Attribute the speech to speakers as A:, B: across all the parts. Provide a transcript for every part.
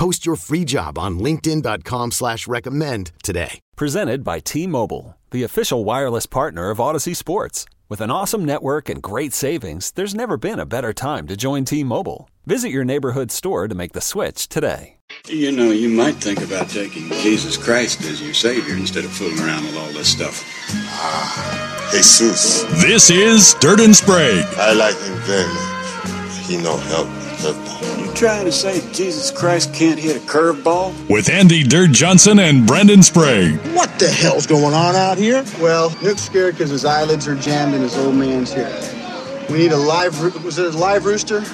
A: Post your free job on linkedin.com slash recommend today.
B: Presented by T-Mobile, the official wireless partner of Audacy Sports. With an awesome network and great savings, there's never been a better time to join T-Mobile. Visit your neighborhood store to make the switch today.
C: You know, you might think about taking Jesus Christ as your Savior instead of fooling around with all this stuff.
D: Ah, Jesus.
E: This is Dirt and Sprague.
D: I like him very much. He no help curveball.
C: You trying to say Jesus Christ can't hit a curveball?
E: With Andy Dirt Johnson and Brendan Sprague.
F: What the hell's going on out here?
G: Well, Nuke's scared because his eyelids are jammed in his old man's hair. We need a live, was it a live rooster?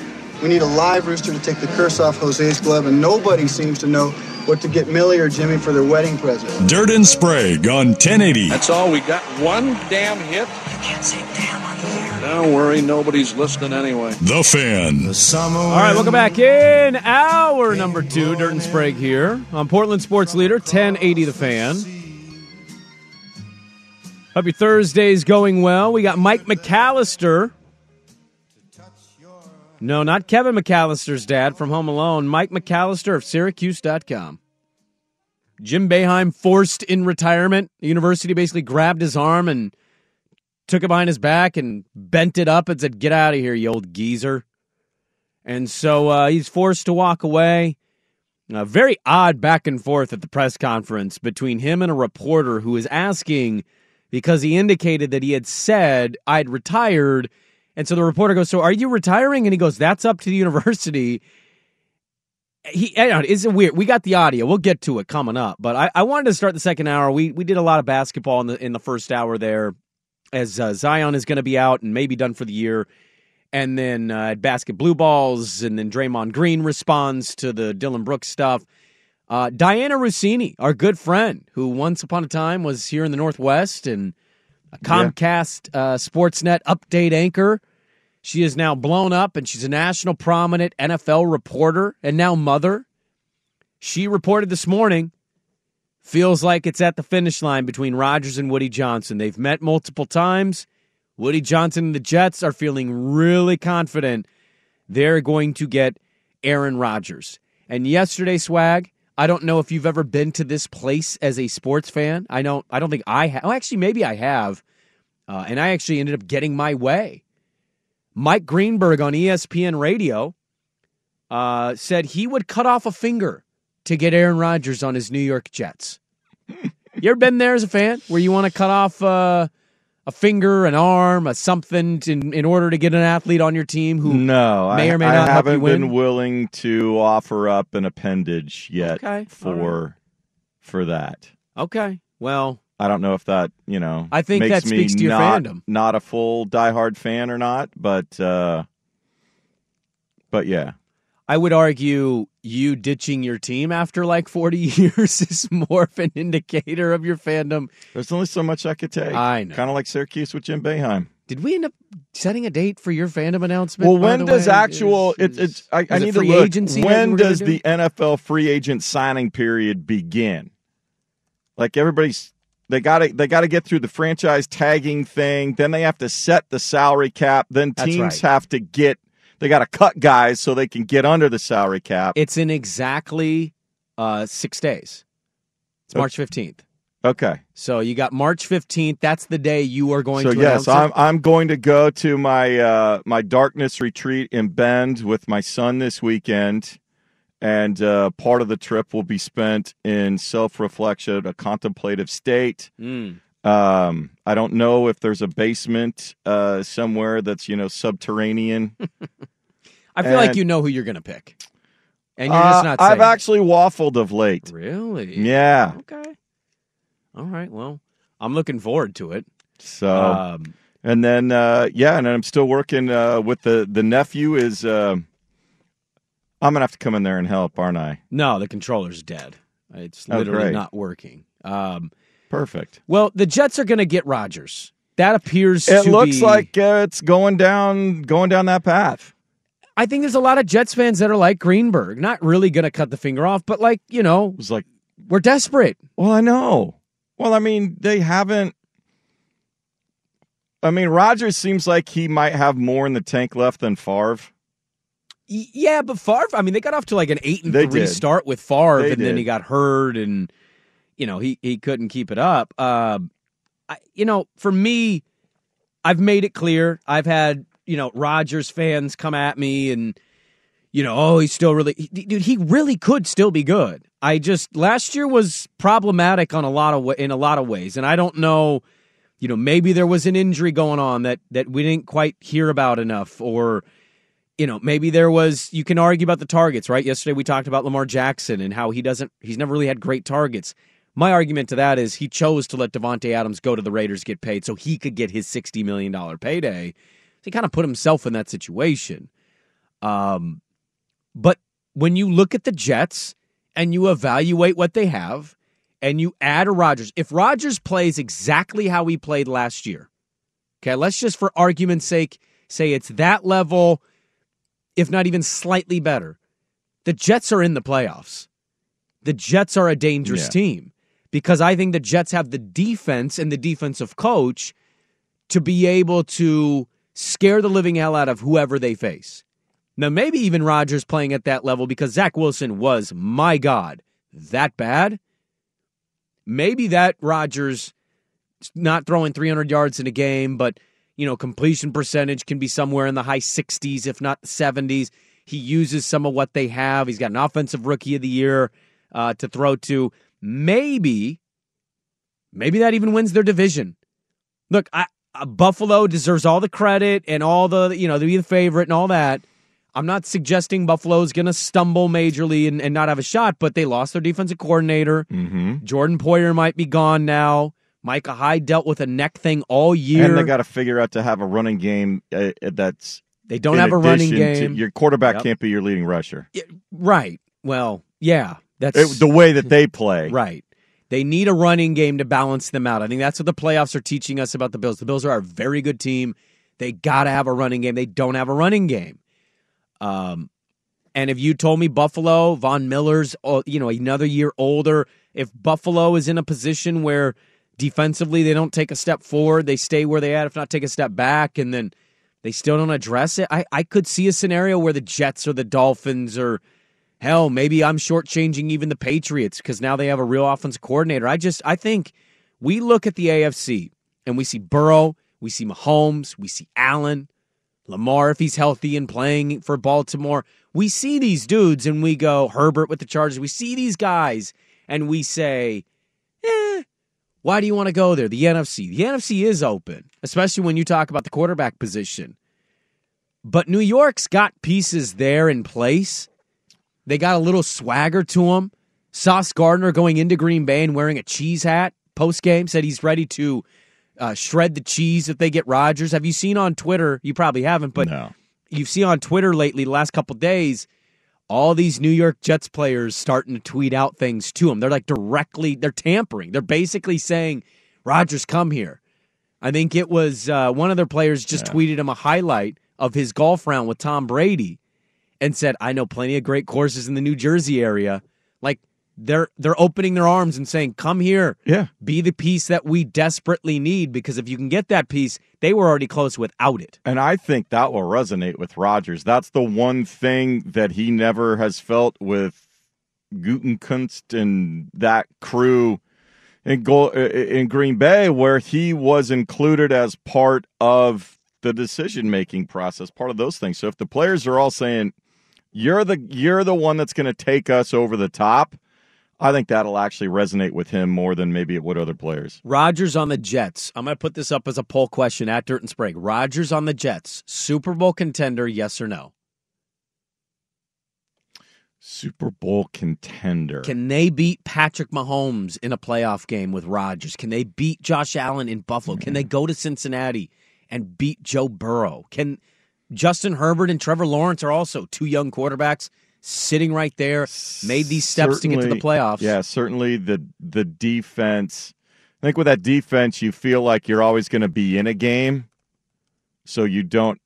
G: We need a live rooster to take the curse off Jose's glove, and nobody seems to know what to get Millie or Jimmy for their wedding present.
E: Dirt and Sprague on 1080.
H: That's all we got. One damn hit.
I: You can't say damn on the air.
H: Don't worry, nobody's listening anyway.
E: The Fan.
J: The all right, welcome back in hour number two. Dirt and Sprague here on Portland Sports Leader 1080 The Fan. Hope your Thursday's going well. We got Mike McAllister no, not Kevin McAllister's dad from Home Alone. Mike McAllister of Syracuse.com. Jim Boeheim forced in retirement. The university basically grabbed his arm and took it behind his back and bent it up and said, Get out of here, you old geezer. And so uh, he's forced to walk away. A very odd back and forth at the press conference between him and a reporter who was asking because he indicated that he had said, I'd retired and so the reporter goes, "So are you retiring?" And he goes, "That's up to the university." He it's weird. We got the audio. We'll get to it coming up. But I, I wanted to start the second hour. We we did a lot of basketball in the in the first hour there, as uh, Zion is going to be out and maybe done for the year. And then uh, basket blue balls, and then Draymond Green responds to the Dillon Brooks stuff. Uh, Dianna Russini, our good friend, who once upon a time was here in the Northwest and a Comcast yeah. uh, Sportsnet update anchor. She is now blown up and she's a national prominent NFL reporter and now mother. She reported this morning feels like it's at the finish line between Rodgers and Woody Johnson. They've met multiple times. Woody Johnson and the Jets are feeling really confident they're going to get Aaron Rodgers. And yesterday, swag, I don't know if you've ever been to this place as a sports fan. I don't. I don't think I have. Oh, actually, maybe I have. Uh, and I actually ended up getting my way. Mike Greenberg on ESPN Radio uh, said he would cut off a finger to get Aaron Rodgers on his New York Jets. you ever been there as a fan where you want to cut off uh, a finger, an arm, a something in, in order to get an athlete on your team who
K: no,
J: may or may
K: I,
J: not
K: I haven't
J: been
K: willing to offer up an appendage yet
J: okay.
K: for
J: right.
K: for that.
J: Okay. Well,
K: I don't know if that you know.
J: I think
K: makes
J: that speaks to your
K: not,
J: fandom.
K: Not a full diehard fan or not, but uh, but yeah.
J: I would argue you ditching your team after like 40 years is more of an indicator of your fandom.
K: There's only so much I could take.
J: I know.
K: Kind of like Syracuse with Jim Boeheim.
J: Did we end up setting a date for your fandom announcement?
K: Well, when does
J: way?
K: actual
J: is,
K: it's it's I, I
J: it
K: need
J: free
K: to look.
J: agency
K: When does
J: do?
K: the NFL free agent signing period begin? Like everybody's they got to they got to get through the franchise tagging thing, then they have to set the salary cap, then teams
J: right.
K: have to get they got to cut guys so they can get under the salary cap.
J: It's in exactly uh, six days. It's
K: Okay.
J: March 15th.
K: Okay.
J: So you got March 15th. That's the day you are going
K: So
J: to
K: yes, I'm I'm going to go to my uh, my darkness retreat in Bend with my son this weekend, and uh, part of the trip will be spent in self reflection, a contemplative state.
J: Mm.
K: Um, I don't know if there's a basement uh, somewhere that's you know subterranean.
J: I feel like you know who you're going to pick. And you're just
K: Uh,
J: not
K: I've
J: saying
K: actually waffled of late.
J: Really?
K: Yeah.
J: Okay. All right. Well, I'm looking forward to it.
K: So
J: Um,
K: and then uh, yeah, and then I'm still working uh, with the the nephew. Is uh, I'm gonna have to come in there and help, aren't I?
J: no, the controller's dead. It's
K: Oh,
J: literally
K: great.
J: not working. Um,
K: Perfect.
J: Well, the Jets are going to get Rodgers. That appears. To It
K: looks
J: be-
K: like uh, it's going down going down that path.
J: I think there's a lot of Jets fans that are like Greenberg, not really going to cut the finger off, but like you know,
K: It was like,
J: we're desperate.
K: well, I know. Well, I mean, they haven't. I mean, Rodgers seems like he might have more in the tank left than Favre.
J: Yeah, but Favre. I mean, they got off to like an eight and
K: They
J: three
K: did.
J: start with Favre,
K: They
J: and then he got hurt, and you know he he couldn't keep it up. Uh, I, you know, for me, I've made it clear. I've had you know Rodgers fans come at me, and you know, oh, he's still really, he- dude. He really could still be good. I just last year was problematic on a lot of in a lot of ways, and I don't know. You know, maybe there was an injury going on that that we didn't quite hear about enough, or you know, maybe there was. You can argue about the targets, right? Yesterday we talked about Lamar Jackson and how he doesn't. He's never really had great targets. My argument to that is he chose to let Davante Adams go to the Raiders get paid so he could get his sixty million dollar payday. So he kind of put himself in that situation. Um, but when you look at the Jets and you evaluate what they have, and you add a Rodgers, if Rodgers plays exactly how he played last year, okay, let's just for argument's sake say it's that level, if not even slightly better. The Jets are in the playoffs. The Jets are a dangerous
K: Yeah.
J: team because I think the Jets have the defense and the defensive coach to be able to scare the living hell out of whoever they face. Now, maybe even Rodgers playing at that level because Zach Wilson was, my God, that bad. Maybe that Rodgers not throwing 300 yards in a game, but you know, completion percentage can be somewhere in the high 60s, if not 70s. He uses some of what they have. He's got an offensive rookie of the year uh, to throw to. Maybe, maybe that even wins their division. Look, I, uh, Buffalo deserves all the credit and all the, you know, to be the favorite and all that. I'm not suggesting Buffalo's going to stumble majorly and, and not have a shot, but they lost their defensive coordinator.
K: Mm-hmm.
J: Jordan Poyer might be gone now. Micah Hyde dealt with a neck thing all year.
K: And they got to figure out to have a running game uh, that's.
J: They don't have a running
K: addition to-
J: game.
K: your quarterback
J: Yep.
K: can't be your leading rusher.
J: right. Well, yeah, that's
K: It- the way that they play.
J: right. They need a running game to balance them out. I think that's what the playoffs are teaching us about the Bills. The Bills are a very good team. They got to have a running game. They don't have a running game. Um, and if you told me Buffalo, Von Miller's, oh, you know, another year older, if Buffalo is in a position where defensively they don't take a step forward, they stay where they at, if not take a step back, and then they still don't address it, I, I could see a scenario where the Jets or the Dolphins or hell, maybe I'm shortchanging even the Patriots because now they have a real offensive coordinator. I just I think we look at the AFC and we see Burrow, we see Mahomes, we see Allen, Lamar if he's healthy and playing for Baltimore. We see these dudes and we go Herbert with the Chargers. We see these guys and we say, eh, why do you want to go there? The NFC. The NFC is open, especially when you talk about the quarterback position. But New York's got pieces there in place. They got a little swagger to them. Sauce Gardner going into Green Bay and wearing a cheese hat post game said he's ready to uh, shred the cheese if they get Rodgers. Have you seen on Twitter? You probably haven't, but
K: No.
J: you've seen on Twitter lately, the last couple days, all these New York Jets players starting to tweet out things to him. They're like directly, they're tampering. They're basically saying, Rodgers, come here. I think it was uh, one of their players just tweeted him a highlight of his golf round with Tom Brady and said, I know plenty of great courses in the New Jersey area. They're they're opening their arms and saying, Come here.
K: Yeah.
J: Be the piece that we desperately need because if you can get that piece, they were already close without it.
K: And I think that will resonate with Rodgers. That's the one thing that he never has felt with Gutekunst and that crew in Go- in Green Bay, where he was included as part of the decision making process, part of those things. So if the players are all saying you're the you're the one that's going to take us over the top, I think that'll actually resonate with him more than maybe it would other players.
J: Rodgers on the Jets. I'm going to put this up as a poll question at Dirt and Sprague. Rodgers on the Jets, Super Bowl contender, yes or no?
K: Super Bowl contender.
J: Can they beat Patrick Mahomes in a playoff game with Rodgers? Can they beat Josh Allen in Buffalo? Can they go to Cincinnati and beat Joe Burrow? Can Justin Herbert and Trevor Lawrence are also two young quarterbacks sitting right there, made these steps to get to the playoffs.
K: Yeah, certainly the the defense I think with that defense, you feel like you're always going to be in a game, so you don't.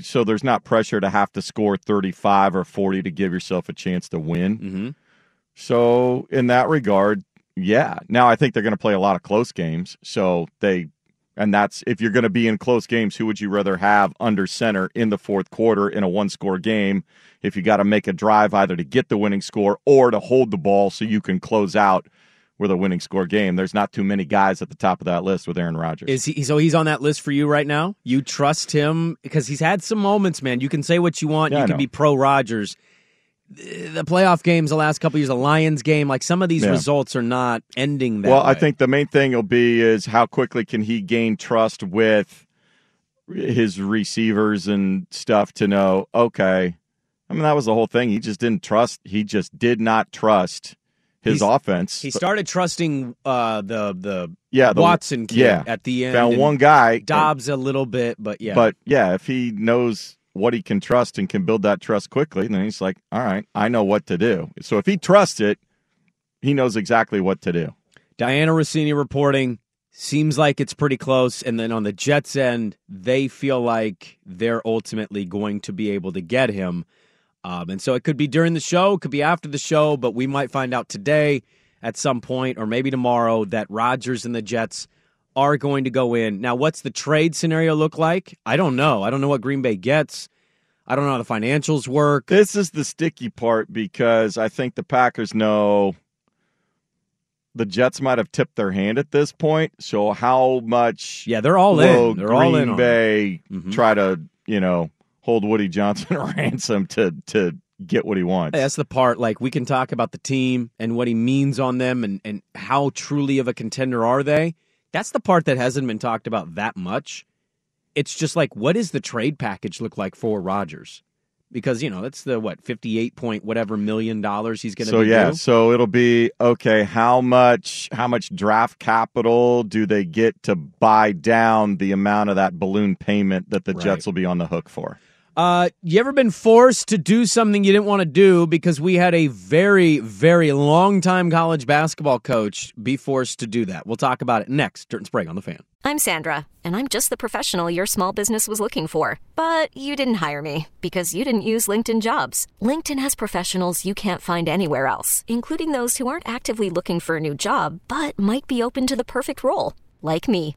K: So there's not pressure to have to score 35 or 40 to give yourself a chance to win.
J: Mm-hmm.
K: So in that regard, yeah. Now I think they're going to play a lot of close games. So they, and that's if you're going to be in close games, who would you rather have under center in the fourth quarter in a one score game? If you got to make a drive either to get the winning score or to hold the ball so you can close out with a winning score game. There's not too many guys at the top of that list with Aaron Rodgers.
J: Is he? So oh, he's on that list for you right now. You trust him because he's had some moments, man. You can say what you want.
K: Yeah,
J: you can be pro Rodgers. The playoff games, the last couple years, the Lions game, like some of these
K: Yeah.
J: results are not ending that.
K: well, I think the main thing will be is how quickly can he gain trust with his receivers and stuff to know, okay. I mean, that was the whole thing. He just didn't trust. He just did not trust his
J: He's-
K: offense.
J: he started trusting uh, the the
K: Yeah, the-
J: Watson kid
K: yeah.
J: at the end.
K: Found one guy.
J: Doubs a little bit, but yeah.
K: But yeah, if he knows what he can trust and can build that trust quickly, then he's like, all right, I know what to do. So if he trusts it, he knows exactly what to do.
J: Dianna Russini reporting seems like it's pretty close. And then on the Jets end, they feel like they're ultimately going to be able to get him. Um, and so it could be during the show, it could be after the show, but we might find out today at some point or maybe tomorrow that Rodgers and the Jets are going to go in. Now, what's the trade scenario look like? I don't know. I don't know what Green Bay gets. I don't know how the financials work.
K: This is the sticky part because I think the Packers know the Jets might have tipped their hand at this point. So how much?
J: Yeah, they're all
K: will
J: in. They're all in.
K: Bay
J: Mhm.
K: try to you know hold Woody Johnson ransom to to get what he wants.
J: That's the part. Like we can talk about the team and what he means on them, and and how truly of a contender are they. That's the part that hasn't been talked about that much. It's just like, what does the trade package look like for Rodgers? Because you know that's the what fifty eight point whatever million dollars he's going to
K: So yeah,
J: due.
K: so it'll be okay. How much? How much draft capital do they get to buy down the amount of that balloon payment that the
J: Right.
K: Jets will be on the hook for?
J: Uh, you ever been forced to do something you didn't want to do because we had a very, very long time college basketball coach be forced to do that? We'll talk about it next. Dirt and Sprague on the fan.
L: I'm Sandra, and I'm just the professional your small business was looking for. But you didn't hire me because you didn't use LinkedIn jobs. LinkedIn has professionals you can't find anywhere else, including those who aren't actively looking for a new job but might be open to the perfect role, like me.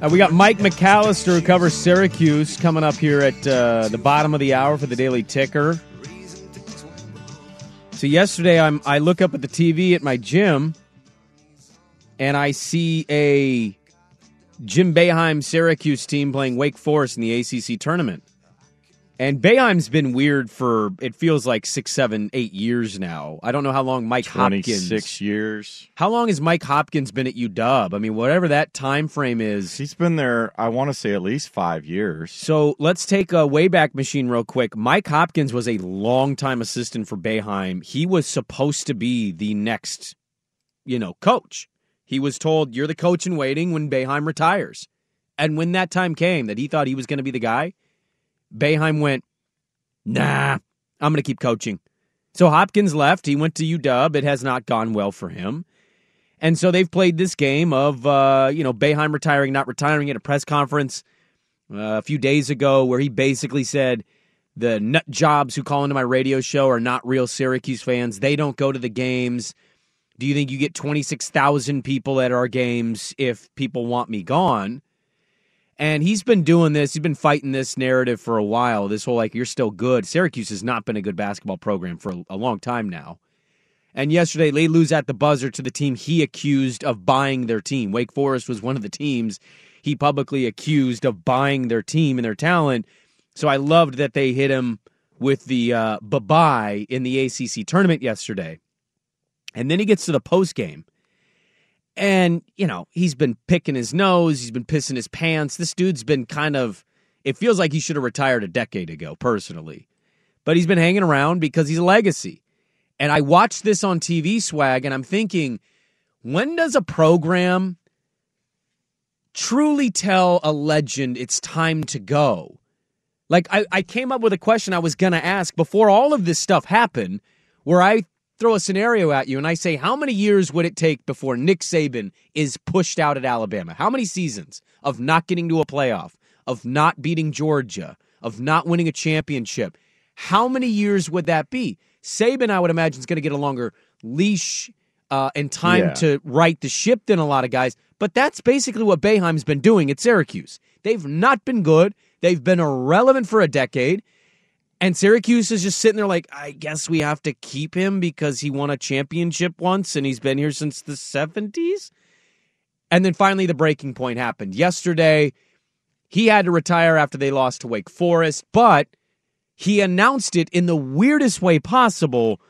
J: Uh, we got Mike McAllister who covers Syracuse coming up here at uh, the bottom of the hour for the Daily Ticker. So yesterday, I'm I look up at the TV at my gym, and I see a Jim Boeheim Syracuse team playing Wake Forest in the ACC tournament. And Boeheim's been weird for it feels like six, seven, eight years now. I don't know how long Mike Hopkins.
K: six years.
J: How long has Mike Hopkins been at UW? I mean, whatever that time frame is.
K: He's been there. I want to say at least five years.
J: So let's take a wayback machine real quick. Mike Hopkins was a longtime assistant for Boeheim. He was supposed to be the next, you know, coach. He was told, "You're the coach in waiting when Boeheim retires." And when that time came that he thought he was going to be the guy, Boeheim went, "Nah, I'm going to keep coaching." So Hopkins left. He went to UW. It has not gone well for him. And so they've played this game of, uh, you know, Boeheim retiring, not retiring at a press conference uh, a few days ago where he basically said the nut jobs who call into my radio show are not real Syracuse fans. They don't go to the games. Do you think you get 26,000 people at our games if people want me gone? And he's been doing this. He's been fighting this narrative for a while. This whole like, you're still good. Syracuse has not been a good basketball program for a, long time now. And yesterday, they lose at the buzzer to the team he accused of buying their team. Wake Forest was one of the teams he publicly accused of buying their team and their talent. So I loved that they hit him with the uh, bye bye in the ACC tournament yesterday. And then he gets to the post game. And, you know, he's been picking his nose, he's been pissing his pants. This dude's been kind of, it feels like he should have retired a decade ago, personally. But he's been hanging around because he's a legacy. And I watched this on TV swag and I'm thinking, when does a program truly tell a legend it's time to go? Like, I, I came up with a question I was going to ask before all of this stuff happened, where I throw a scenario at you and I say, how many years would it take before Nick Saban is pushed out at Alabama? How many seasons of not getting to a playoff, of not beating Georgia, of not winning a championship? How many years would that be? Saban, I would imagine, is going to get a longer leash uh, and time
K: Yeah.
J: to right the ship than a lot of guys. But that's basically what Boeheim's been doing at Syracuse. They've not been good. They've been irrelevant for a decade. And Syracuse is just sitting there like, I guess we have to keep him because he won a championship once and he's been here since the 70s. And then finally, the breaking point happened. Yesterday, he had to retire after they lost to Wake Forest, but he announced it in the weirdest way possible.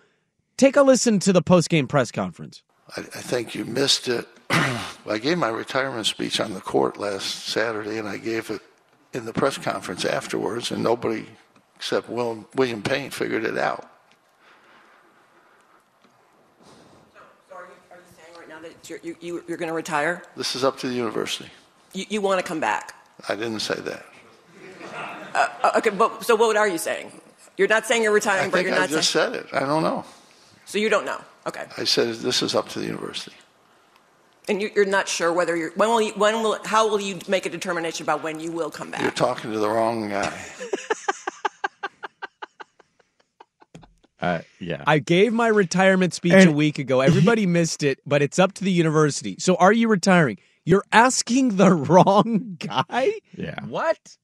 J: Take a listen to the post-game press conference.
M: I, I think you missed it. I gave my retirement speech on the court last Saturday, and I gave it in the press conference afterwards, and nobody except William, William Payne figured it out.
I: So are you, are you saying right now that you're, you, you, you're going to retire,
M: This is up to the university.
I: you, you want to come back.
M: I didn't say that.
I: Uh, okay, but so what are you saying? You're not saying you're retiring,
M: I
I: but you're
M: I
I: not
M: just
I: saying.
M: said it. I don't know.
I: So you don't know. Okay,
M: I said this is up to the university.
I: and you, you're not sure whether you're. When will you? When will? How will you make a determination about when you will come back?
M: You're talking to the wrong guy.
K: Uh, yeah.
J: I gave my retirement speech
K: And-
J: a week ago. Everybody missed it, but it's up to the university. So are you retiring? You're asking the wrong guy?
K: Yeah.
J: What?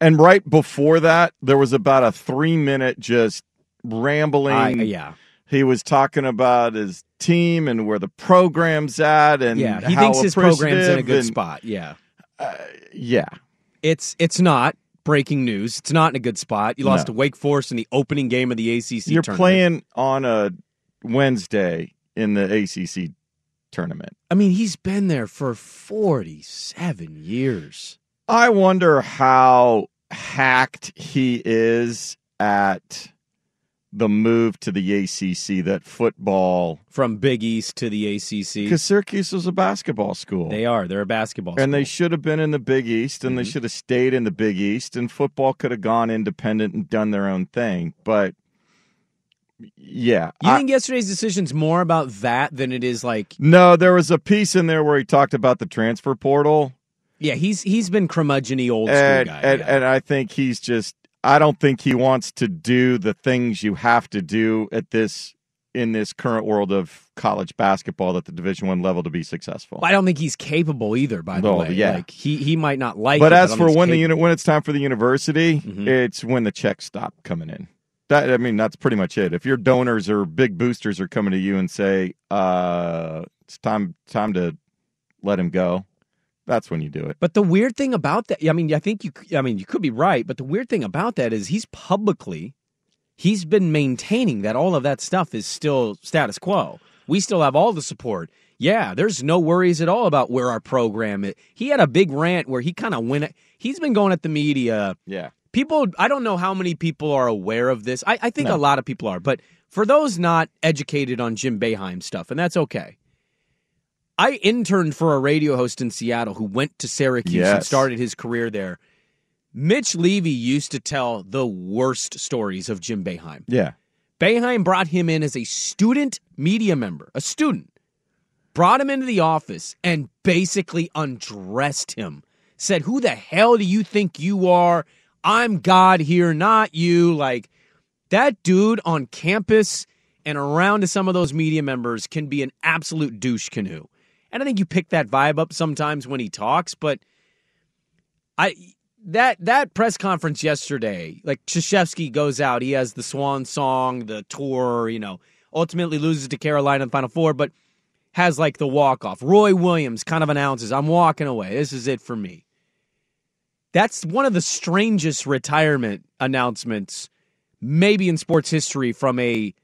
K: And right before that, there was about a three minute just rambling.
J: I- yeah.
K: He was talking about his team and where the program's at, and
J: Yeah, he
K: how
J: thinks his program's in a good
K: and-
J: spot. Yeah.
K: Yeah,
J: It's it's not breaking news. It's not in a good spot. You lost
K: No.
J: to Wake Forest in the opening game of the ACC
K: you're
J: tournament.
K: playing on a Wednesday in the ACC tournament.
J: I mean, he's been there for 47 years.
K: I wonder how hacked he is at the move to the ACC. That football
J: From Big East to the ACC.
K: because Syracuse was a basketball school.
J: They are. They're a basketball
K: and they should have been in the Big East, and they
J: Mm-hmm.
K: should have stayed in the Big East, and football could have gone independent and done their own thing. But yeah,
J: You
K: I-
J: think yesterday's decision's more about that than it is like
K: no, there was a piece in there where he talked about the transfer portal,
J: yeah, he's he's been curmudgeony old school
K: and
J: guy.
K: and,
J: yeah.
K: and I think he's just. I don't think he wants to do the things you have to do at this in this current world of college basketball at the Division One level to be successful.
J: I don't think he's capable either. By the
K: No,
J: way,
K: yeah.
J: like he he might not like.
K: but
J: it,
K: as for when
J: he's
K: the unit when it's time for the university,
J: Mhm.
K: it's when the checks stop coming in. That I mean, that's pretty much it. If your donors or big boosters are coming to you and say, uh, "It's time time to let him go," That's when you do it.
J: But the weird thing about that, I mean, I think you, I mean, you could be right, but the weird thing about that is he's publicly, he's been maintaining that all of that stuff is still status quo. We still have all the support. Yeah, there's no worries at all about where our program is. He had a big rant where he kind of went. He's been going at the media.
K: Yeah.
J: People, I don't know how many people are aware of this. I, I think
K: No.
J: a lot of people are, but for those not educated on Jim Boeheim stuff, and that's okay. I interned for a radio host in Seattle who went to Syracuse and started his career there. Mitch Levy used to tell the worst stories of Jim Boeheim.
K: Yeah.
J: Boeheim brought him in as a student media member, a student, brought him into the office and basically undressed him. Said, Who the hell do you think you are? I'm God here, not you. Like, that dude on campus and around to some of those media members can be an absolute douche canoe. And I think you pick that vibe up sometimes when he talks, but I that that press conference yesterday, like Krzyzewski goes out, he has the swan song, the tour, you know, ultimately loses to Carolina in the final four, but has like the walk off. Roy Williams kind of announces, I'm walking away. This is it for me. That's one of the strangest retirement announcements, maybe in sports history, from a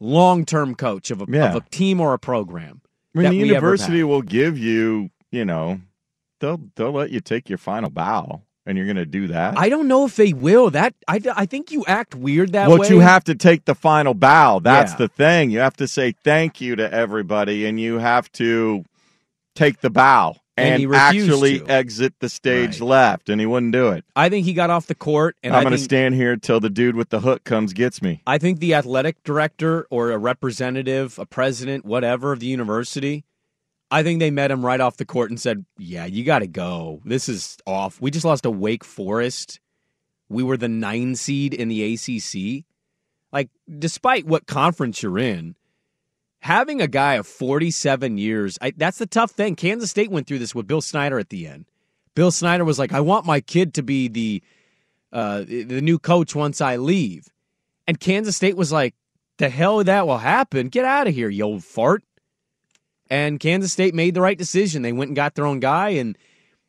J: long term coach of a,
K: Yeah.
J: of a team or a program.
K: I mean, the university will give you, you know, they'll they'll let you take your final bow, and you're going to do that.
J: I don't know if they will. That I, I think you act weird that
K: well,
J: way.
K: you have to take the final bow. That's
J: Yeah.
K: the thing. You have to say thank you to everybody, and you have to take the bow
J: And
K: and,
J: he
K: actually
J: to.
K: exit the stage left, and he wouldn't do it.
J: I think he got off the court, and
K: I'm going to stand here till the dude with the hook comes gets me.
J: I think the athletic director or a representative, a president, whatever of the university, I think they met him right off the court and said, "Yeah, you got to go. This is off. We just lost to Wake Forest. We were the nine seed in the ACC. Like, despite what conference you're in." Having a guy of 47 years, I, that's the tough thing. Kansas State went through this with Bill Snyder at the end. Bill Snyder was like, "I want my kid to be the uh, the new coach once I leave," and Kansas State was like, "The hell that will happen? Get out of here, you old fart!" And Kansas State made the right decision. They went and got their own guy, and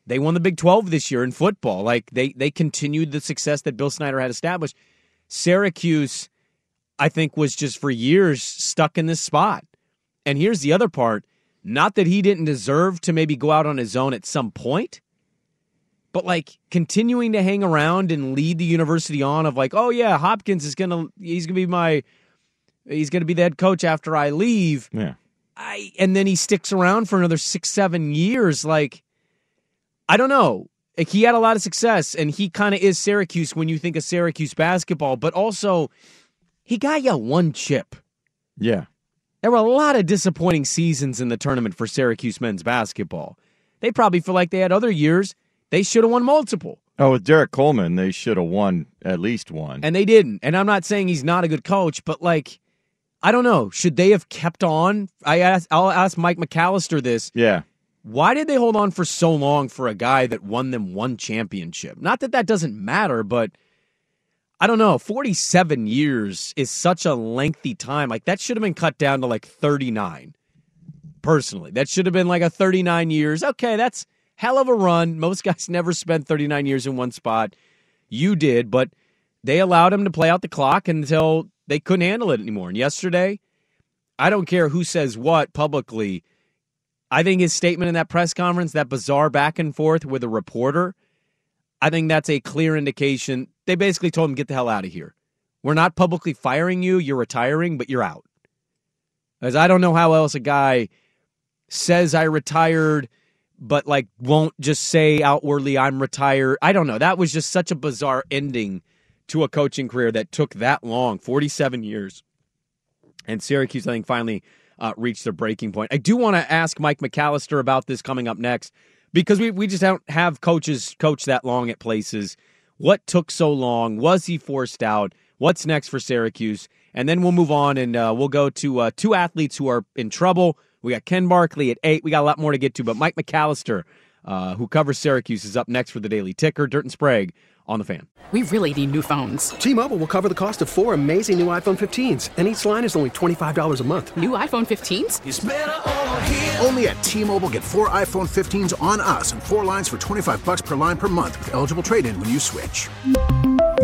J: they won the Big 12 this year in football. Like they they continued the success that Bill Snyder had established. Syracuse, I think, was just for years stuck in this spot. And here's the other part not that he didn't deserve to maybe go out on his own at some point, but like continuing to hang around and lead the university on of like, oh yeah, Hopkins is gonna he's gonna be my he's gonna be the head coach after I leave.
K: Yeah.
J: I and then he sticks around for another six, seven years. Like, I don't know. Like, he had a lot of success, and he kind of is Syracuse when you think of Syracuse basketball, but also he got you one chip.
K: Yeah.
J: There were a lot of disappointing seasons in the tournament for Syracuse men's basketball. They probably feel like they had other years they should have won multiple,
K: Oh, with Derrick Coleman, they should have won at least one.
J: and they didn't. And I'm not saying he's not a good coach, but like, I don't know. Should they have kept on? I ask, I'll ask Mike McAllister this.
K: yeah.
J: Why did they hold on for so long for a guy that won them one championship? Not that that doesn't matter, but I don't know. 47 years is such a lengthy time. Like that should have been cut down to like 39. Personally, that should have been like a 39 years. Okay, that's hell of a run. Most guys never spend 39 years in one spot. You did, but they allowed him to play out the clock until they couldn't handle it anymore. And yesterday, I don't care who says what publicly. I think his statement in that press conference, that bizarre back and forth with a reporter, I think that's a clear indication. They basically told him, get the hell out of here. We're not publicly firing you. You're retiring, but you're out. As I don't know how else a guy says I retired, but like won't just say outwardly I'm retired. I don't know. That was just such a bizarre ending to a coaching career that took that long 47 years. And Syracuse, I think, finally uh, reached their breaking point. I do want to ask Mike McAllister about this coming up next because we, we just don't have coaches coach that long at places. What took so long? Was he forced out? What's next for Syracuse? And then we'll move on and uh, we'll go to uh, two athletes who are in trouble. We got Ken Barkley at eight. We got a lot more to get to, but Mike McAllister uh, who covers Syracuse, is up next for the Daily Ticker. Dirt and Sprague on the fan.
N: We really need new phones.
O: T-Mobile will cover the cost of four amazing new iPhone 15s, and each line is only $25 a month.
N: New iPhone 15s?
P: Only at T-Mobile get four iPhone 15s on us and four lines for 25 bucks per line per month with eligible trade-in when you switch.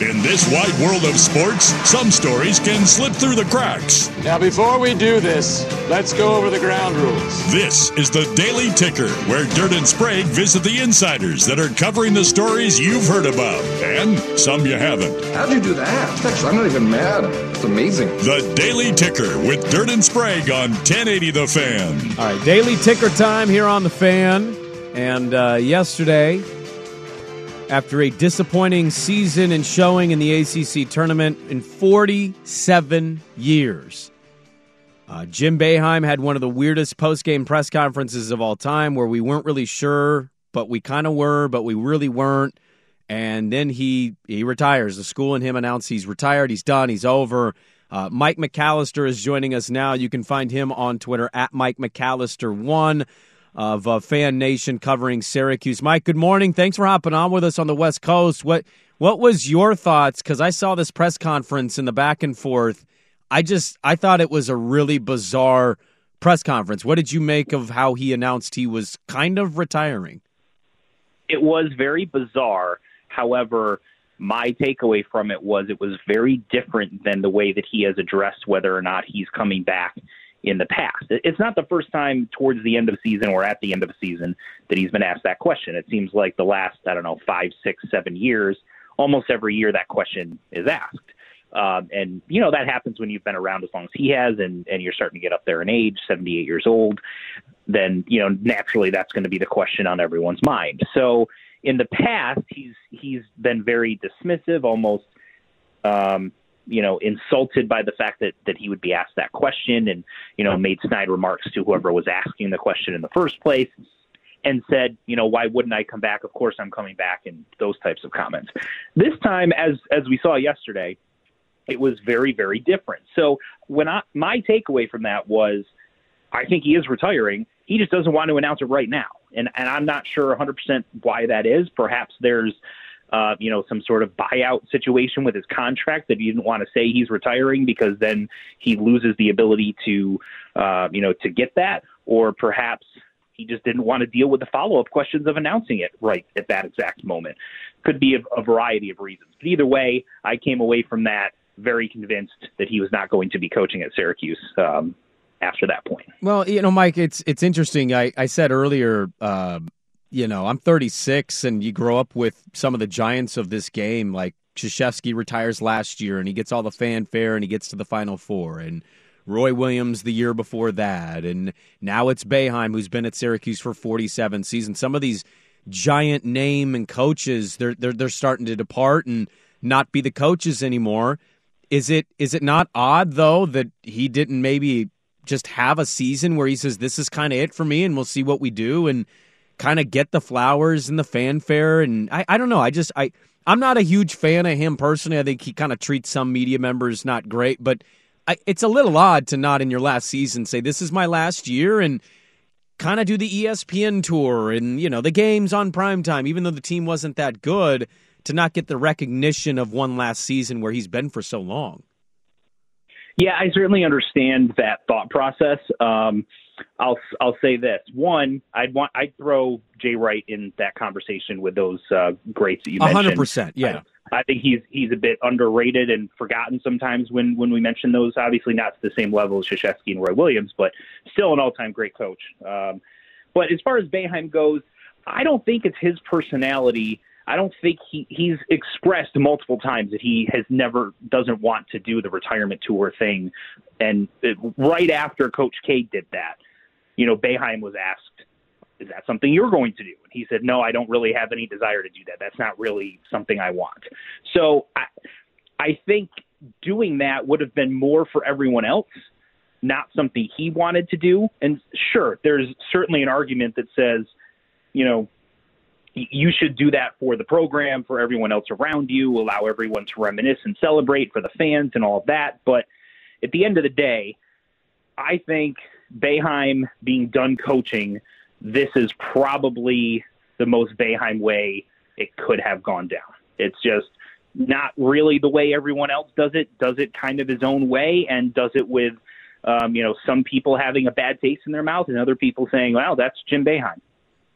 E: In this wide world of sports, some stories can slip through the cracks.
H: Now, before we do this, let's go over the ground rules.
E: This is the Daily Ticker, where Dirt and Sprague visit the insiders that are covering the stories you've heard about and some you haven't.
Q: How'd you do that? Actually, I'm not even mad. It's amazing.
E: The Daily Ticker with Dirt and Sprague on 1080 The Fan.
J: All right, Daily Ticker time here on The Fan. And uh, yesterday, after a disappointing season and showing in the ACC tournament in 47 years. Uh, Jim Boeheim had one of the weirdest post-game press conferences of all time where we weren't really sure, but we kind of were, but we really weren't. And then he he retires. The school and him announce he's retired. He's done. He's over. Uh, Mike McAllister is joining us now. You can find him on Twitter at Mike McAllister1 of uh, Fan Nation covering Syracuse. Mike, good morning. Thanks for hopping on with us on the West Coast. What what was your thoughts? Because I saw this press conference in the back and forth. I just I thought it was a really bizarre press conference. What did you make of how he announced he was kind of retiring?
R: It was very bizarre. However, my takeaway from it was it was very different than the way that he has addressed whether or not he's coming back in the past. It's not the first time towards the end of the season or at the end of the season that he's been asked that question. It seems like the last, I don't know, five, six, seven years, almost every year that question is asked. Um, and you know that happens when you've been around as long as he has, and and you're starting to get up there in age, 78 years old. Then you know naturally that's going to be the question on everyone's mind. So in the past, he's he's been very dismissive, almost um, you know, insulted by the fact that that he would be asked that question, and you know, made snide remarks to whoever was asking the question in the first place, and said, you know, why wouldn't I come back? Of course, I'm coming back, and those types of comments. This time, as as we saw yesterday, it was very very different. So when I my takeaway from that was, I think he is retiring. He just doesn't want to announce it right now, and and I'm not sure 100% why that is. Perhaps there's uh, you know, some sort of buyout situation with his contract that he didn't want to say he's retiring because then he loses the ability to, uh, you know, to get that, or perhaps he just didn't want to deal with the follow-up questions of announcing it right at that exact moment. Could be a, a variety of reasons. But either way, I came away from that very convinced that he was not going to be coaching at Syracuse. Um, after that point.
J: Well, you know, Mike, it's it's interesting. I, I said earlier, uh, you know, I'm 36 and you grow up with some of the giants of this game. Like Krzyzewski retires last year and he gets all the fanfare and he gets to the Final Four. And Roy Williams the year before that. And now it's Boeheim who's been at Syracuse for 47 seasons. Some of these giant name and coaches, they're, they're, they're starting to depart and not be the coaches anymore. Is it is it not odd though that he didn't maybe just have a season where he says this is kind of it for me and we'll see what we do and kind of get the flowers and the fanfare. And I, I don't know. I just I I'm not a huge fan of him personally. I think he kind of treats some media members not great, but I, it's a little odd to not in your last season say this is my last year and kind of do the ESPN tour and, you know, the games on primetime, even though the team wasn't that good, to not get the recognition of one last season where he's been for so long.
R: Yeah, I certainly understand that thought process. Um, I'll I'll say this: one, I'd want I'd throw Jay Wright in that conversation with those uh, greats that you mentioned.
J: hundred percent, yeah.
R: I, I think he's he's a bit underrated and forgotten sometimes when when we mention those. Obviously, not to the same level as Krzyzewski and Roy Williams, but still an all-time great coach. Um, but as far as Boeheim goes, I don't think it's his personality. I don't think he he's expressed multiple times that he has never doesn't want to do the retirement tour thing. And it, right after Coach K did that, you know, Boeheim was asked, "Is that something you're going to do?" And he said, "No, I don't really have any desire to do that. That's not really something I want." So I I think doing that would have been more for everyone else, not something he wanted to do. And sure, there's certainly an argument that says, you know, you should do that for the program, for everyone else around you, allow everyone to reminisce and celebrate for the fans and all of that. But at the end of the day, I think Boeheim being done coaching, this is probably the most Boeheim way it could have gone down. It's just not really the way everyone else does it, does it kind of his own way and does it with, um, you know, some people having a bad taste in their mouth and other people saying, well, that's Jim Boeheim."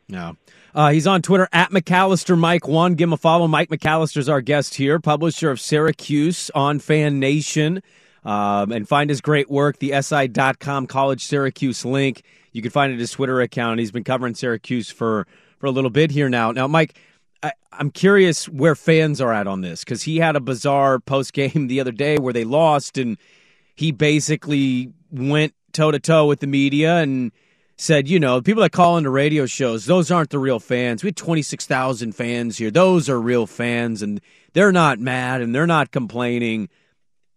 J: No. Uh, he's on Twitter at McAllister Mike One. Give him a follow. Mike McAllister's our guest here, publisher of Syracuse on Fan Nation. Um, and find his great work, the SI.com college Syracuse link. You can find it his Twitter account. He's been covering Syracuse for, for a little bit here now. Now, Mike, I, I'm curious where fans are at on this because he had a bizarre post game the other day where they lost, and he basically went toe to toe with the media and said, you know, people that call into radio shows, those aren't the real fans. We had 26,000 fans here. Those are real fans, and they're not mad and they're not complaining.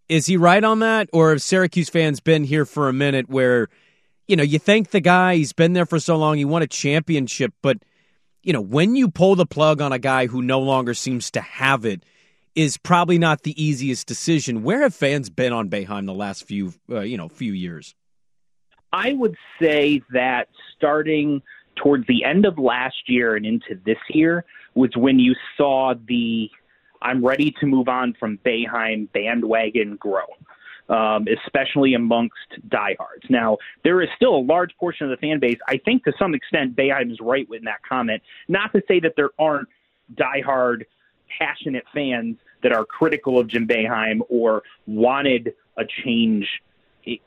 J: Is he right on that? Or have Syracuse fans been here for a minute where, you know, you thank the guy, he's been there for so long, he won a championship, but, you know, when you pull the plug on a guy who no longer seems to have it, is probably not the easiest decision. Where have fans been on Boeheim the last few, uh, you know, few years?
R: I would say that starting towards the end of last year and into this year was when you saw the I'm ready to move on from Boeheim bandwagon grow, um, especially amongst diehards. Now, there is still a large portion of the fan base. I think to some extent, Boeheim is right in that comment. Not to say that there aren't diehard, passionate fans that are critical of Jim Boeheim or wanted a change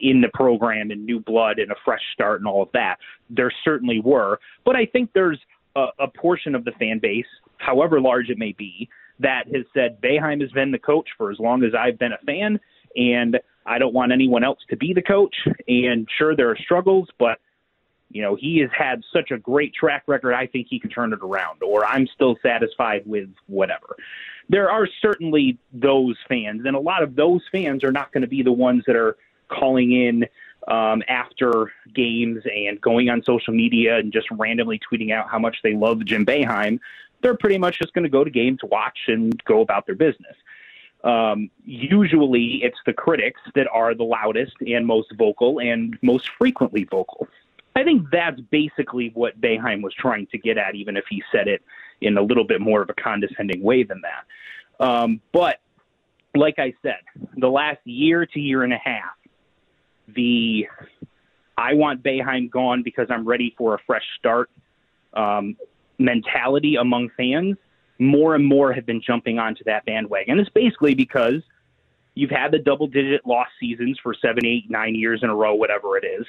R: in the program and new blood and a fresh start and all of that. There certainly were. But I think there's a, a portion of the fan base, however large it may be, that has said Boeheim has been the coach for as long as I've been a fan, and I don't want anyone else to be the coach. And sure, there are struggles, but you know he has had such a great track record. I think he can turn it around, or I'm still satisfied with whatever. There are certainly those fans, and a lot of those fans are not going to be the ones that are calling in um, after games and going on social media and just randomly tweeting out how much they love Jim Boeheim. They're pretty much just going to go to games, watch, and go about their business. Um, usually, it's the critics that are the loudest and most vocal and most frequently vocal. I think that's basically what Boeheim was trying to get at, even if he said it in a little bit more of a condescending way than that. Um, but like I said, the last year to year and a half, the I want Boeheim gone because I'm ready for a fresh start um, mentality among fans, more and more have been jumping onto that bandwagon. And it's basically because you've had the double digit loss seasons for seven, eight, nine years in a row, whatever it is.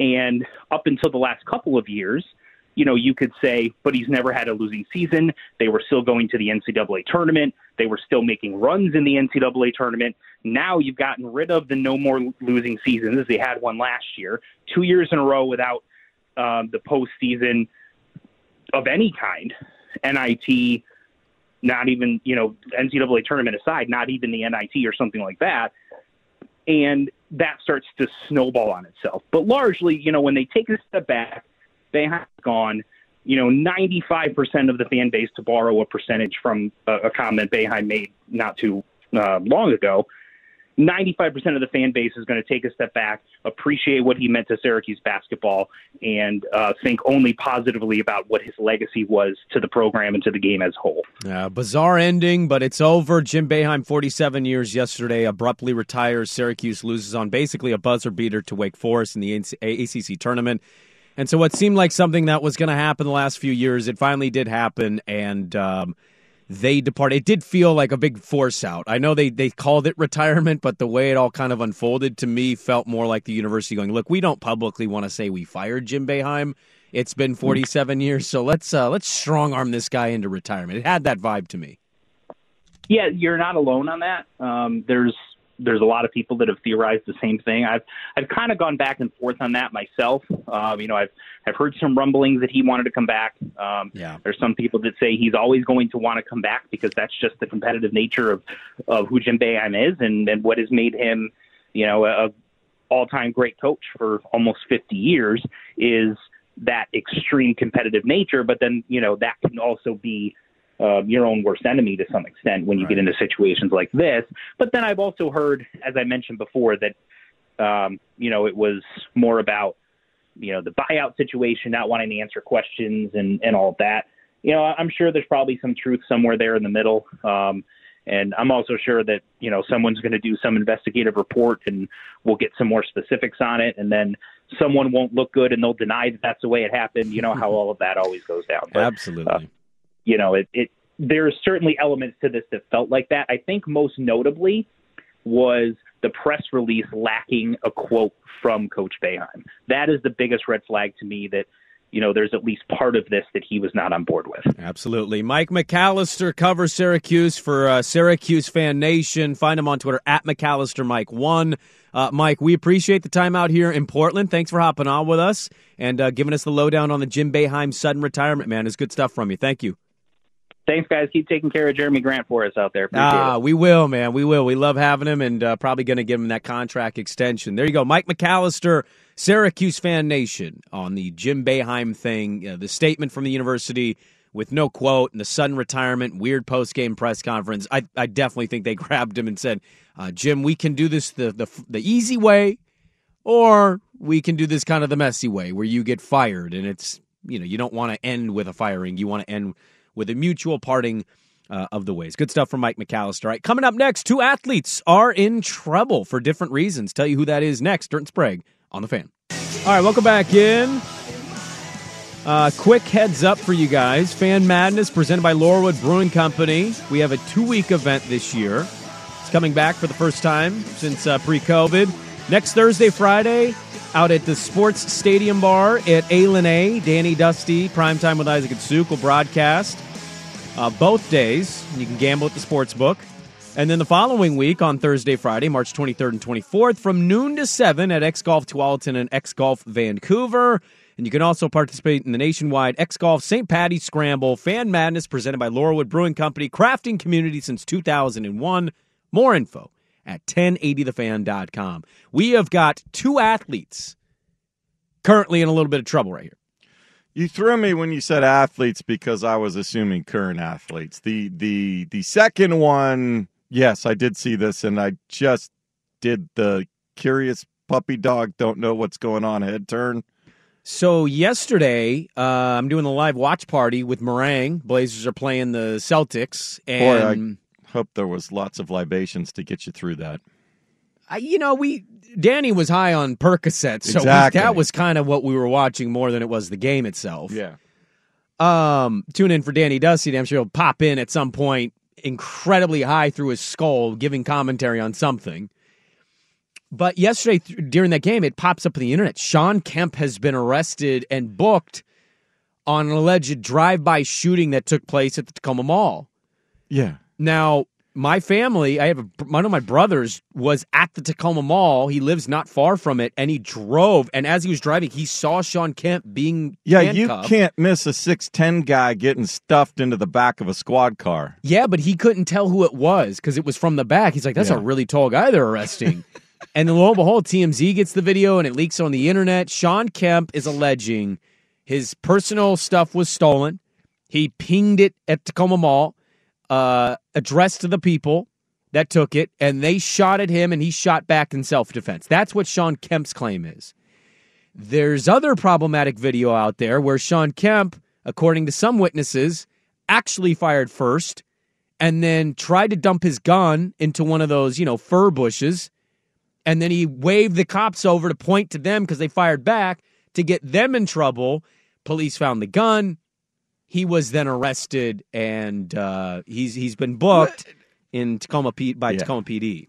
R: And up until the last couple of years, you know, you could say, but he's never had a losing season. They were still going to the NCAA tournament. They were still making runs in the NCAA tournament. Now you've gotten rid of the no more losing seasons they had one last year, two years in a row without um, the postseason of any kind. NIT, not even, you know, NCAA tournament aside, not even the NIT or something like that. And that starts to snowball on itself. But largely, you know, when they take a step back, they have gone, you know, 95% of the fan base, to borrow a percentage from a, a comment Boeheim made not too uh, long ago, 95% of the fan base is going to take a step back, appreciate what he meant to Syracuse basketball, and uh, think only positively about what his legacy was to the program and to the game as a whole.
J: Bizarre ending, but it's over. Jim Boeheim, 47 years yesterday, abruptly retires. Syracuse loses on basically a buzzer beater to Wake Forest in the ACC tournament. And so, what seemed like something that was going to happen the last few years, it finally did happen. And um, they departed. It did feel like a big force out. I know they they called it retirement, but the way it all kind of unfolded to me felt more like the university going, "Look, we don't publicly want to say we fired Jim Boeheim. It's been 47 years, so let's uh, let's strong arm this guy into retirement." It had that vibe to me.
R: Yeah, you're not alone on that. Um, there's there's a lot of people that have theorized the same thing. I've I've kind of gone back and forth on that myself. Um, you know, I've I've heard some rumblings that he wanted to come back. Um,
J: yeah.
R: There's some people that say he's always going to want to come back because that's just the competitive nature of of who Jim Boeheim is and and what has made him, you know, a all-time great coach for almost 50 years is that extreme competitive nature. But then you know that can also be uh, your own worst enemy to some extent when you right. get into situations like this. But then I've also heard, as I mentioned before, that um, you know it was more about you know the buyout situation, not wanting to answer questions and and all that. You know, I'm sure there's probably some truth somewhere there in the middle. Um, and I'm also sure that you know someone's going to do some investigative report, and we'll get some more specifics on it. And then someone won't look good, and they'll deny that that's the way it happened. You know how all of that always goes down.
J: But, Absolutely. Uh,
R: you know, it, it there's certainly elements to this that felt like that. I think most notably was the press release lacking a quote from Coach Boeheim. That is the biggest red flag to me that you know, there's at least part of this that he was not on board with.
J: Absolutely. Mike McAllister covers Syracuse for uh, Syracuse Fan Nation. Find him on Twitter at McAllister Mike One. Uh, Mike, we appreciate the time out here in Portland. Thanks for hopping on with us and uh, giving us the lowdown on the Jim Boeheim sudden retirement, man. It's good stuff from you. Thank you.
R: Thanks, guys. Keep taking care of Jerami Grant for us out there. Appreciate
J: ah, it. we will, man. We will. We love having him, and uh, probably going to give him that contract extension. There you go, Mike McAllister, Syracuse fan nation, on the Jim Boeheim thing. Uh, the statement from the university with no quote and the sudden retirement, weird post game press conference. I, I definitely think they grabbed him and said, uh, "Jim, we can do this the, the the easy way, or we can do this kind of the messy way, where you get fired, and it's you know you don't want to end with a firing, you want to end." With a mutual parting uh, of the ways. Good stuff from Mike McAllister. All right, coming up next, two athletes are in trouble for different reasons. Tell you who that is next. Dirt and Sprague on the fan. All right, welcome back in. Uh, quick heads up for you guys Fan Madness presented by Laurelwood Brewing Company. We have a two week event this year. It's coming back for the first time since uh, pre COVID. Next Thursday, Friday, out at the Sports Stadium Bar at Alien A. Danny Dusty, Primetime with Isaac and Suk will broadcast uh, both days. You can gamble at the sports book. And then the following week on Thursday, Friday, March 23rd and 24th, from noon to 7 at X Golf Tualatin and X Golf Vancouver. And you can also participate in the nationwide X Golf St. Patty's Scramble Fan Madness presented by Laurelwood Brewing Company, crafting community since 2001. More info at 1080thefan.com. We have got two athletes currently in a little bit of trouble right here.
K: You threw me when you said athletes because I was assuming current athletes. The the the second one, yes, I did see this and I just did the curious puppy dog don't know what's going on head turn.
J: So yesterday, uh, I'm doing the live watch party with Meringue. Blazers are playing the Celtics, and
K: Boy, Hope there was lots of libations to get you through that.
J: I, you know, we Danny was high on Percocet, so
K: exactly.
J: we, that was kind of what we were watching more than it was the game itself.
K: Yeah.
J: Um, tune in for Danny Dusty. I'm sure he'll pop in at some point, incredibly high through his skull, giving commentary on something. But yesterday during that game, it pops up on the internet. Shawn Kemp has been arrested and booked on an alleged drive-by shooting that took place at the Tacoma Mall.
K: Yeah.
J: Now, my family, I have a, one of my brothers was at the Tacoma Mall. He lives not far from it, and he drove. And as he was driving, he saw Shawn Kemp being
K: yeah.
J: handcuffed.
K: You can't miss a six ten guy getting stuffed into the back of a squad car.
J: Yeah, but he couldn't tell who it was because it was from the back. He's like, "That's
K: Yeah.
J: a really tall guy they're arresting." and then lo and behold, TMZ gets the video and it leaks on the internet. Shawn Kemp is alleging his personal stuff was stolen. He pinged it at Tacoma Mall uh, addressed to the people, that took it, and they shot at him, and he shot back in self defense. That's what Shawn Kemp's claim is. There's other problematic video out there where Shawn Kemp, according to some witnesses, actually fired first and then tried to dump his gun into one of those, you know, fir bushes. And then he waved the cops over to point to them because they fired back to get them in trouble. Police found the gun. He was then arrested and uh, he's he's been booked in Tacoma P- by
K: Yeah.
J: Tacoma PD.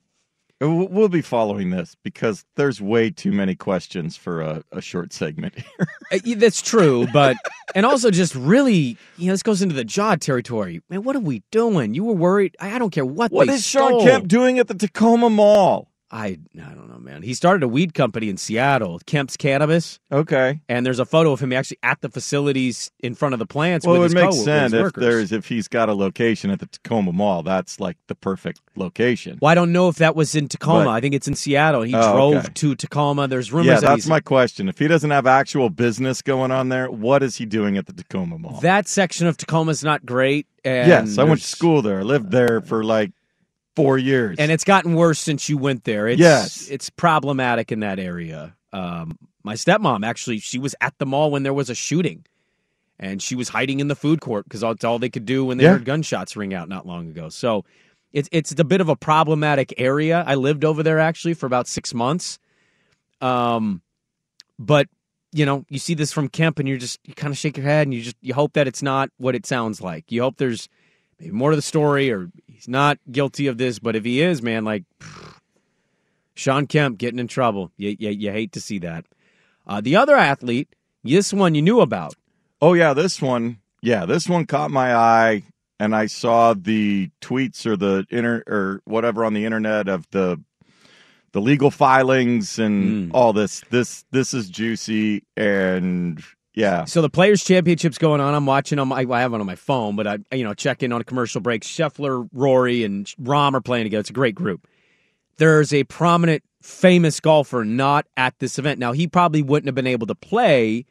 K: We'll we'll be following this because there's way too many questions for a, a short segment here.
J: Uh, That's true, but and also just really, you know, this goes into the jaw territory. Man, what are we doing? You were worried. I, I don't care what.
K: What
J: they
K: is Shawn
J: stole.
K: Kemp doing at the Tacoma Mall?
J: I I don't know, man. He started a weed company in Seattle, Kemp's Cannabis,
K: Okay.
J: and there's a photo of him actually at the facilities in front of the plants.
K: Well, it makes sense if there's if he's got a location at the Tacoma Mall. That's like the perfect location.
J: Well, I don't know if that was in Tacoma.
K: But-
J: I think it's in Seattle. He
K: Oh,
J: drove
K: okay.
J: to Tacoma. There's rumors
K: Yeah,
J: that
K: that's
J: he's
K: my question. If he doesn't have actual business going on there, what is he doing at the Tacoma Mall?
J: that section of Tacoma's not great. And
K: yes, I went to school there. I lived there for like four years.
J: and it's gotten worse since you went there. It's,
K: Yes.
J: it's problematic in that area. Um, my stepmom actually, she was at the mall when there was a shooting, and she was hiding in the food court because that's all they could do when they
K: Yeah.
J: heard gunshots ring out not long ago. So it's it's a bit of a problematic area. I lived over there actually for about six months. Um, but you know, you see this from Kemp, and you're just you kind of shake your head, and you just you hope that it's not what it sounds like. You hope there's maybe more to the story, or he's not guilty of this. But if he is, man, like Shawn Kemp getting in trouble, you you, you hate to see that. Uh, the other athlete, this one you knew about.
K: oh yeah, this one, yeah, this one caught my eye, and I saw the tweets or the inter or whatever on the internet of the the legal filings and
J: Mm.
K: all this. This this is juicy, and yeah,
J: So the Players Championship's going on. I'm watching them. my I have it on my phone, but I you know check in on a commercial break. Scheffler, Rory, and Rahm are playing together. It's a great group. There's a prominent, famous golfer not at this event. Now he probably wouldn't have been able to play.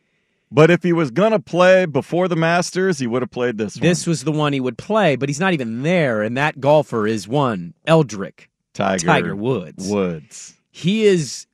K: But if he was gonna play before the Masters, he would have played this.
J: This was the one he would play, but he's not even there. And that golfer is one Eldrick.
K: Tiger
J: Tiger Woods.
K: Woods.
J: He is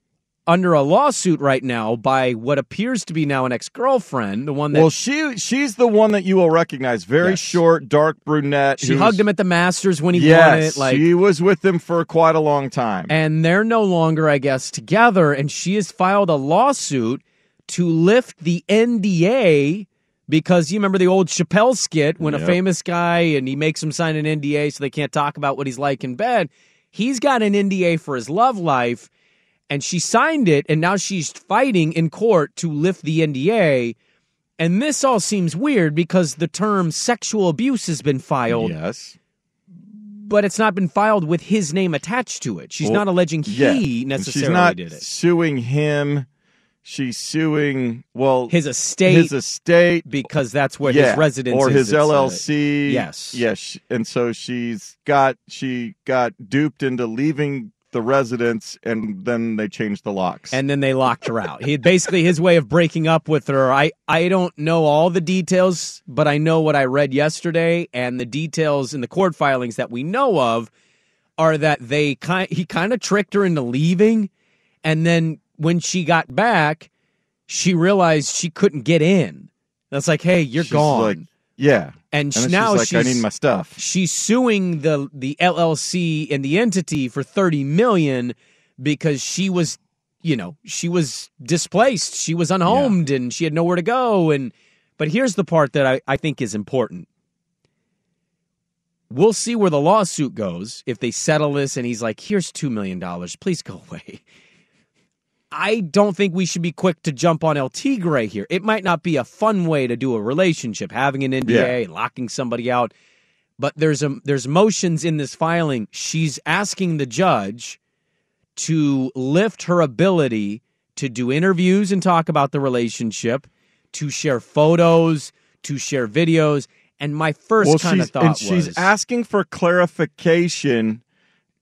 J: under a lawsuit right now by what appears to be now an ex girlfriend, the one that
K: Well, she she's the one that you will recognize. Very
J: Yes.
K: short, dark brunette.
J: she hugged him at the Masters when he won it. Like
K: she was with him for quite a long time.
J: and they're no longer, I guess, together. And she has filed a lawsuit to lift the NDA because you remember the old Chappelle skit when a famous guy and he makes him sign an NDA so they can't talk about what he's like in bed. He's got an NDA for his love life, and she signed it, and now she's fighting in court to lift the NDA. And this all seems weird because the term sexual abuse has been filed
K: yes.
J: but it's not been filed with his name attached to it. She's
K: Well,
J: not alleging he
K: And
J: necessarily
K: She's not
J: did it.
K: suing him. She's suing well
J: His estate,
K: his estate
J: because that's where
K: yeah,
J: his residence
K: or
J: is.
K: his
J: It's, uh,
K: LLC.
J: yes.
K: yes, and so she's got she got duped into leaving the residence, and then they changed the locks.
J: and then they locked her out. He basically his way of breaking up with her. I I don't know all the details, but I know what I read yesterday, and the details in the court filings that we know of are that they kind he kind of tricked her into leaving, and then when she got back, she realized she couldn't get in. That's like, hey, you're
K: She's
J: gone.
K: like, yeah,
J: and,
K: then
J: now
K: she's like, I need my stuff.
J: She's suing the the LLC and the entity for thirty million because she was, you know, she was displaced. She was unhomed and she had nowhere to go. And but here's the part that I, I think is important. We'll see where the lawsuit goes if they settle this and he's like, here's two million dollars. Please go away. I don't think we should be quick to jump on El Tigre here. It might not be a fun way to do a relationship, having an NDA
K: Yeah.
J: and locking somebody out. But there's a there's motions in this filing. She's asking the judge to lift her ability to do interviews and talk about the relationship, to share photos, to share videos. And my first
K: well,
J: kind of thought
K: and
J: was
K: she's asking for clarification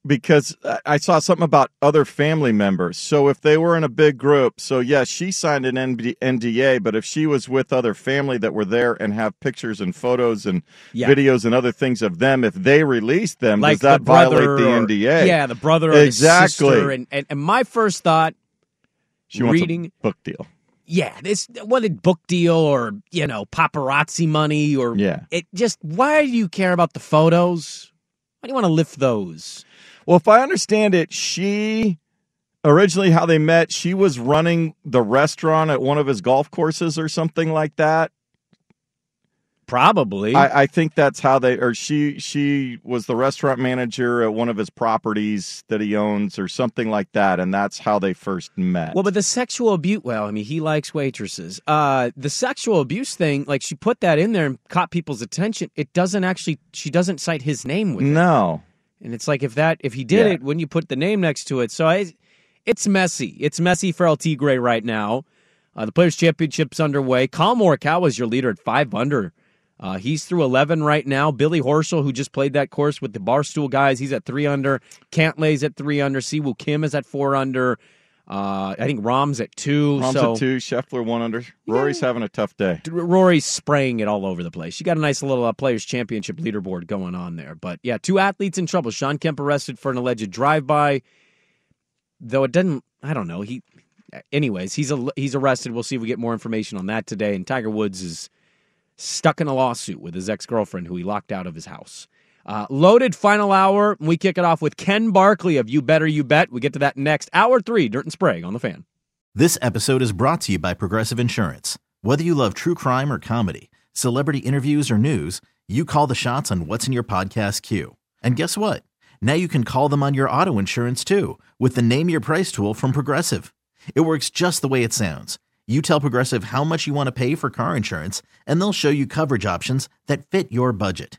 K: because I saw something about other family members. So if they were in a big group, so yes, yeah, she signed an NDA, but if she was with other family that were there and have pictures and photos and
J: Yeah.
K: videos and other things of them, if they released them,
J: like
K: does that
J: the
K: violate the
J: or-
K: NDA?
J: Yeah, the brother
K: exactly.
J: the sister. And, and, and my first thought,
K: she wants
J: reading,
K: a book deal.
J: yeah, this what a book deal or you know paparazzi money or
K: Yeah.
J: it just why do you care about the photos? Why do you want to lift those?
K: Well, if I understand it, she originally how they met, she was running the restaurant at one of his golf courses or something like that.
J: Probably.
K: I, I think that's how they or she she was the restaurant manager at one of his properties that he owns or something like that, and that's how they first met.
J: Well, but the sexual abuse. Well, I mean, he likes waitresses. Uh, the sexual abuse thing, like she put that in there and caught people's attention. It doesn't actually. She doesn't cite his name with it.
K: no.
J: And it's like if that if he did
K: Yeah.
J: it, wouldn't you put the name next to it? So I, it's messy. It's messy for El Tigre right now. Uh, the Players Championship's underway. Collin Morikawa is your leader at five under. Uh, he's through eleven right now. Billy Horschel, who just played that course with the Barstool guys, he's at three under. Cantlay's at three under. Siwoo Kim is at four under. Uh, I think Rahm's at two.
K: Rahm's
J: so
K: at two, Scheffler one under. Rory's having a tough day.
J: Rory's spraying it all over the place. You got a nice little uh, Players Championship leaderboard going on there. But yeah, two athletes in trouble. Shawn Kemp arrested for an alleged drive-by. Though it doesn't, I don't know. He, anyways, he's a, he's arrested. We'll see if we get more information on that today. And Tiger Woods is stuck in a lawsuit with his ex-girlfriend, who he locked out of his house. Uh, loaded final hour. We kick it off with Ken Barkley of You Better You Bet. We get to that next hour three. Dirt and Sprague on the fan.
S: This episode is brought to you by Progressive Insurance. Whether you love true crime or comedy, celebrity interviews or news, you call the shots on what's in your podcast queue. And guess what? Now you can call them on your auto insurance too with the Name Your Price tool from Progressive. It works just the way it sounds. You tell Progressive how much you want to pay for car insurance, and they'll show you coverage options that fit your budget.